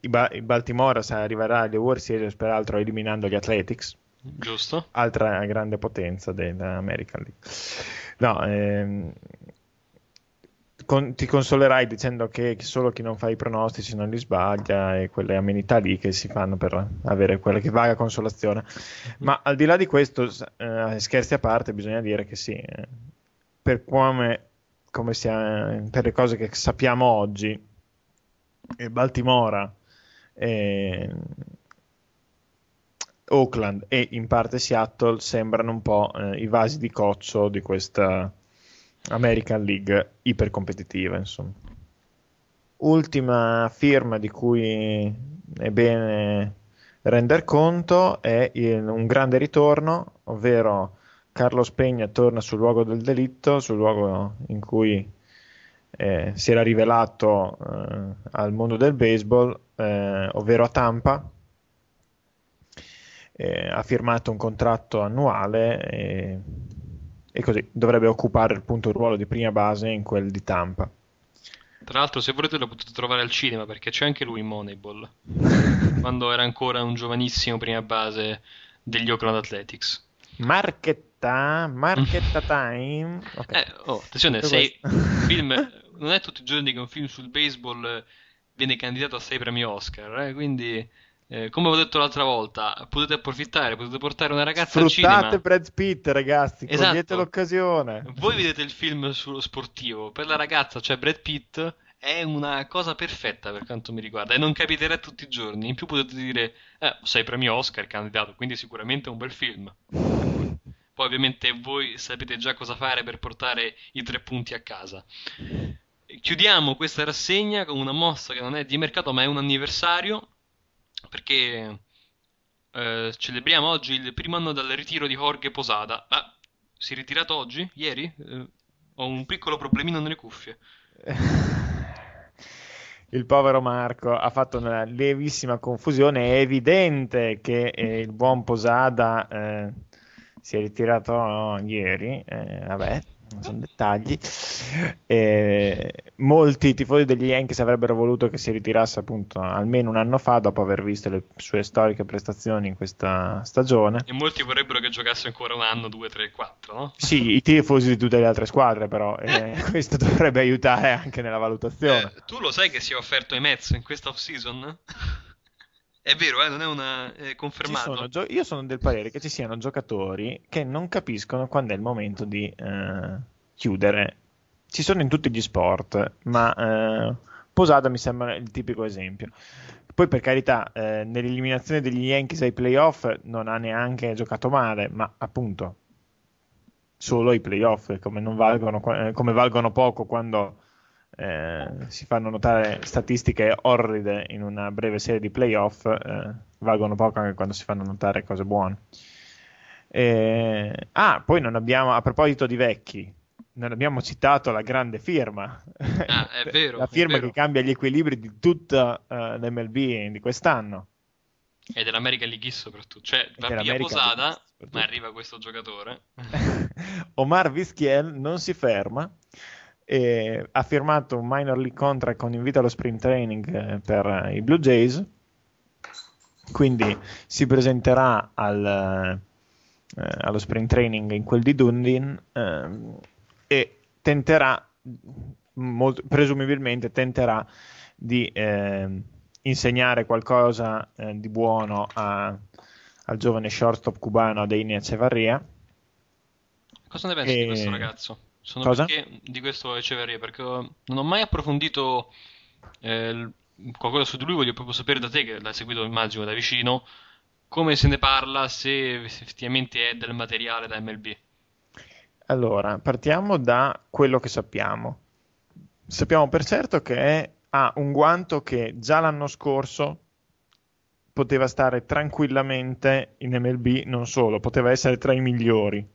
i, ba- i Baltimora arriverà alle World Series peraltro eliminando gli Athletics Giusto. Altra grande potenza dell'American League. No, ehm, con, ti consolerai dicendo che solo chi non fa i pronostici non li sbaglia e quelle amenità lì che si fanno per avere quella che vaga consolazione. Ma al di là di questo, eh, scherzi a parte, bisogna dire che sì, eh, per come, come sia, per le cose che sappiamo oggi, Baltimora eh, Oakland e in parte Seattle sembrano un po' eh, i vasi di coccio di questa American League ipercompetitiva, insomma. Ultima firma di cui è bene render conto è il, un grande ritorno, ovvero Carlos Peña torna sul luogo del delitto, sul luogo in cui eh, si era rivelato eh, al mondo del baseball, eh, ovvero a Tampa, eh, ha firmato un contratto annuale e, e, così dovrebbe occupare appunto il ruolo di prima base in quel di Tampa. Tra l'altro, se volete, lo potete trovare al cinema perché c'è anche lui in Moneyball quando era ancora un giovanissimo prima base degli Oakland Athletics. Marchetta, Marchetta Time. Okay. Eh, oh, attenzione, sei film, non è tutti i giorni che un film sul baseball viene candidato a 6 premi Oscar, eh? quindi eh, come ho detto l'altra volta, potete approfittare, potete portare una ragazza Sfruttate al cinema. Brad Pitt, ragazzi, esatto. cogliete l'occasione. Voi vedete il film sullo sportivo, per la ragazza, cioè Brad Pitt, è una cosa perfetta per quanto mi riguarda e non capiterà tutti i giorni. In più potete dire, eh, sei premio Oscar candidato, quindi sicuramente è un bel film. Poi ovviamente voi sapete già cosa fare per portare i tre punti a casa. Chiudiamo questa rassegna con una mossa che non è di mercato ma è un anniversario perché eh, celebriamo oggi il primo anno dal ritiro di Jorge Posada. Ah, si è ritirato oggi? Ieri? Eh, ho un piccolo problemino nelle cuffie. il povero Marco ha fatto una lievissima confusione. È evidente che eh, il buon Posada eh, si è ritirato ieri. Eh, vabbè, sono dettagli. E molti tifosi degli Yankees avrebbero voluto che si ritirasse appunto almeno un anno fa dopo aver visto le sue storiche prestazioni in questa stagione. E molti vorrebbero che giocasse ancora un anno, due, tre, quattro, no? Sì, i tifosi di tutte le altre squadre però, e questo dovrebbe aiutare anche nella valutazione. Eh, tu lo sai che si è offerto ai Mets in questa off-season? È vero, eh, non è una è confermato. Sono gio- io sono del parere che ci siano giocatori che non capiscono quando è il momento di eh, chiudere. Ci sono in tutti gli sport, ma eh, Posada mi sembra il tipico esempio. Poi, per carità, eh, nell'eliminazione degli Yankees ai playoff non ha neanche giocato male, ma appunto solo i playoff, come, valgono, eh, come valgono poco quando eh, si fanno notare statistiche orride in una breve serie di playoff, eh, valgono poco anche quando si fanno notare cose buone. Eh, ah, poi non abbiamo, a proposito di vecchi, non abbiamo citato la grande firma. Ah, è vero. la firma che cambia gli equilibri di tutta uh, l'MLB di quest'anno. E dell'America League soprattutto. Cioè, va via Posada, ma arriva questo giocatore. Omar Vizquiel non si ferma e ha firmato un minor league contract con invito allo sprint training eh, per eh, i Blue Jays quindi si presenterà al, eh, allo sprint training in quel di Dundee ehm, e tenterà molto, presumibilmente tenterà di eh, insegnare qualcosa eh, di buono a, al giovane shortstop cubano Adeini Echevarria Cosa ne pensi E- di questo ragazzo? Sono Cosa? perché di questo Echeverria? Perché non ho mai approfondito eh, qualcosa su di lui, voglio proprio sapere da te, che l'hai seguito immagino da vicino, come se ne parla, se effettivamente è del materiale da MLB. Allora, partiamo da quello che sappiamo. Sappiamo per certo che ha un guanto che già l'anno scorso poteva stare tranquillamente in MLB, non solo, poteva essere tra i migliori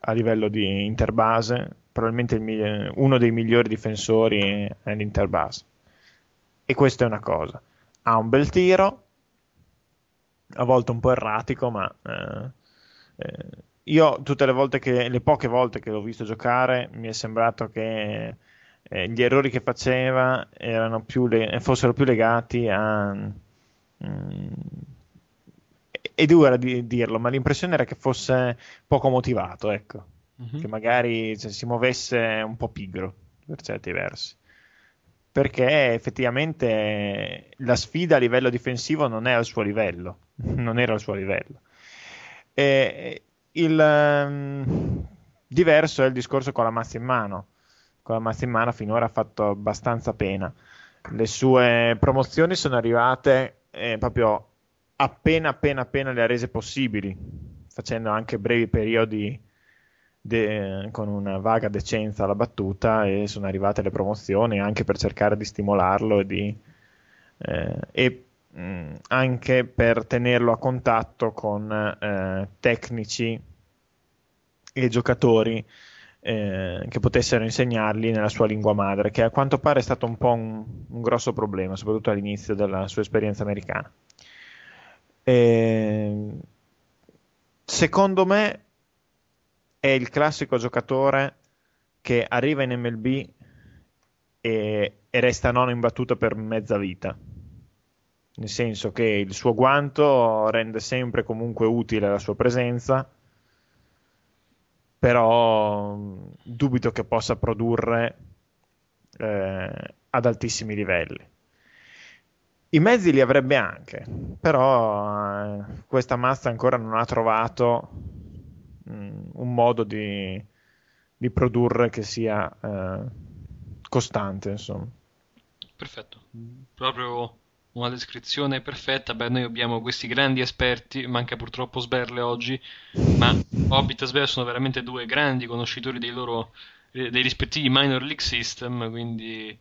a livello di interbase, probabilmente il mi- uno dei migliori difensori è l'interbase. E questa è una cosa. Ha un bel tiro, a volte un po' erratico, ma eh, eh, io tutte le volte che, le poche volte che l'ho visto giocare, mi è sembrato che eh, gli errori che faceva più le- fossero più legati a... mm, è dura di dirlo, ma l'impressione era che fosse poco motivato, ecco, Mhm. che magari cioè, si muovesse un po' pigro per certi versi. Perché effettivamente la sfida a livello difensivo non è al suo livello, non era al suo livello. E il ehm, diverso è il discorso con la mazza in mano. Con la mazza in mano finora ha fatto abbastanza pena. Le sue promozioni sono arrivate eh, proprio appena appena appena le ha rese possibili, facendo anche brevi periodi de- con una vaga decenza alla battuta e sono arrivate le promozioni anche per cercare di stimolarlo e, di, eh, e mh, anche per tenerlo a contatto con eh, tecnici e giocatori eh, che potessero insegnargli nella sua lingua madre, che a quanto pare è stato un po' un, un grosso problema, soprattutto all'inizio della sua esperienza americana. E, secondo me è il classico giocatore che arriva in MLB e, e resta nono in battuta per mezza vita. Nel senso che il suo guanto rende sempre comunque utile la sua presenza, però mh, dubito che possa produrre eh, ad altissimi livelli. I mezzi li avrebbe anche, però eh, questa mazza ancora non ha trovato mh, un modo di, di produrre che sia eh, costante, insomma. Perfetto. Proprio una descrizione perfetta. Beh, noi abbiamo questi grandi esperti, manca purtroppo Sberle oggi, ma Hobbit e Sberle sono veramente due grandi conoscitori dei loro dei rispettivi minor league system, quindi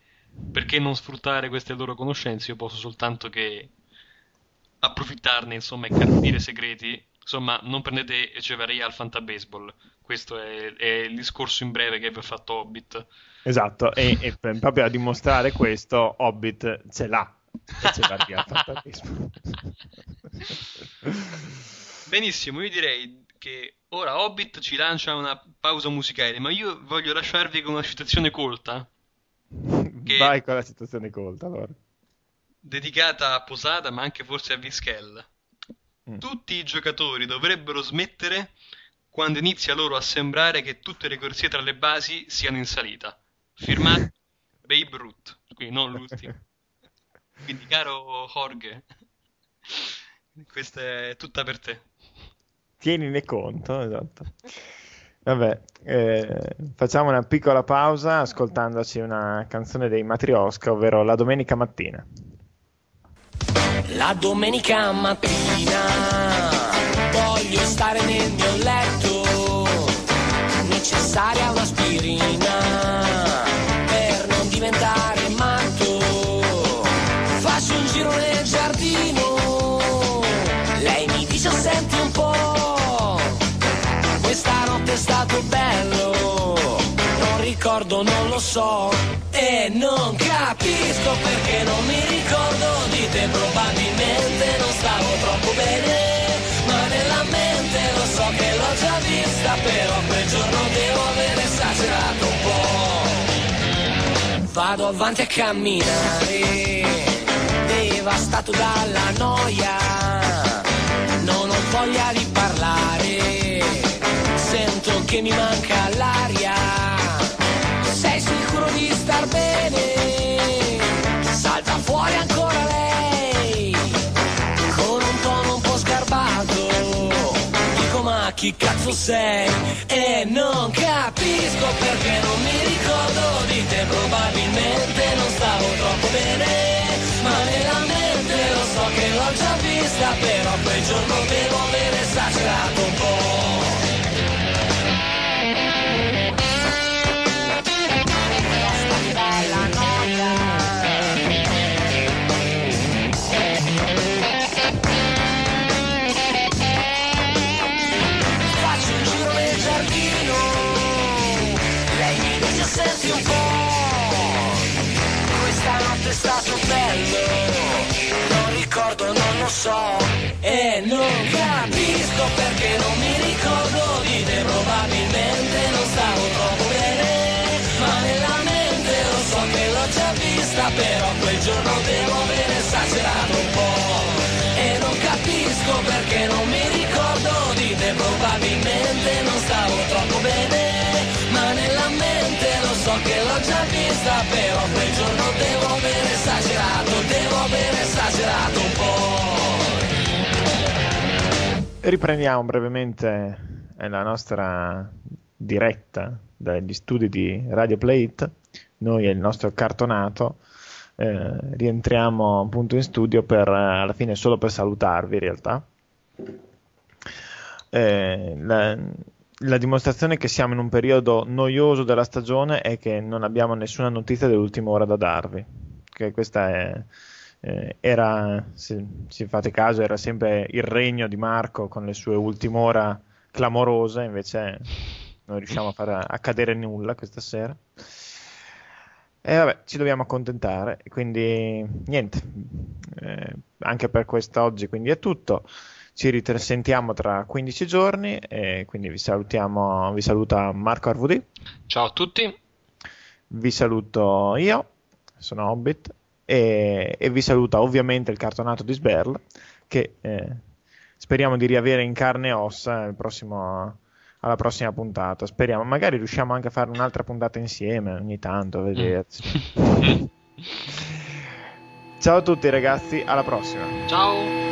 perché non sfruttare queste loro conoscenze? Io posso soltanto che approfittarne, insomma, e carpire segreti. Insomma, non prendete Echeverria al Fantabaseball. Questo è, è il discorso in breve che vi ha fatto Hobbit. Esatto, e, e per- proprio a dimostrare questo, Hobbit ce l'ha. E l'ha via, fantastismo. Benissimo, io direi che ora Hobbit ci lancia una pausa musicale, ma io voglio lasciarvi con una citazione colta, Che- Vai con la situazione colta, allora. dedicata a Posada, ma anche forse a Vizquel. Mm. Tutti i giocatori dovrebbero smettere quando inizia loro a sembrare che tutte le corsie tra le basi siano in salita. Firmato Babe Ruth, quindi non l'ultimo. Quindi, caro Jorge, questa è tutta per te. Tienine conto, esatto. Vabbè, eh, facciamo una piccola pausa ascoltandoci una canzone dei Matriosca, ovvero La domenica mattina. La domenica mattina voglio stare nel mio letto, so. E non capisco perché non mi ricordo di te, probabilmente non stavo troppo bene. Ma nella mente lo so che l'ho già vista, però quel giorno devo aver esagerato un po'. Vado avanti a camminare, devastato dalla noia, non ho voglia di parlare, sento che mi manca l'aria, chi cazzo sei? E non capisco perché non mi ricordo di te, probabilmente non stavo troppo bene, ma nella mente lo so che l'ho già vista, però quel giorno devo aver esagerato un po'. So, e non capisco perché non mi ricordo di te, probabilmente non stavo troppo bene, ma nella mente lo so che l'ho già vista, però quel giorno devo aver esagerato un po', e non capisco perché non mi ricordo di te, probabilmente non stavo troppo bene, ma nella mente lo so che l'ho già vista, però Riprendiamo brevemente eh, la nostra diretta dagli studi di Radio Play It. Noi e il nostro cartonato eh, rientriamo appunto in studio per eh, alla fine solo per salutarvi in realtà. Eh, la, la dimostrazione che siamo in un periodo noioso della stagione è che non abbiamo nessuna notizia dell'ultima ora da darvi. Che questa è, eh, era, se, se fate caso, era sempre il regno di Marco con le sue ultime ore clamorose, invece non riusciamo a far accadere nulla questa sera. E vabbè, ci dobbiamo accontentare, quindi niente, eh, anche per quest'oggi quindi è tutto. Ci risentiamo tra 15 giorni e quindi vi salutiamo, vi saluta Marco Arvudi, Ciao a tutti. vi saluto io, sono Hobbit e, e vi saluta ovviamente il cartonato di Sberl che eh, speriamo di riavere in carne e ossa prossimo- alla prossima puntata. Speriamo, magari riusciamo anche a fare un'altra puntata insieme ogni tanto, a vederci. Ciao a tutti ragazzi, alla prossima. Ciao.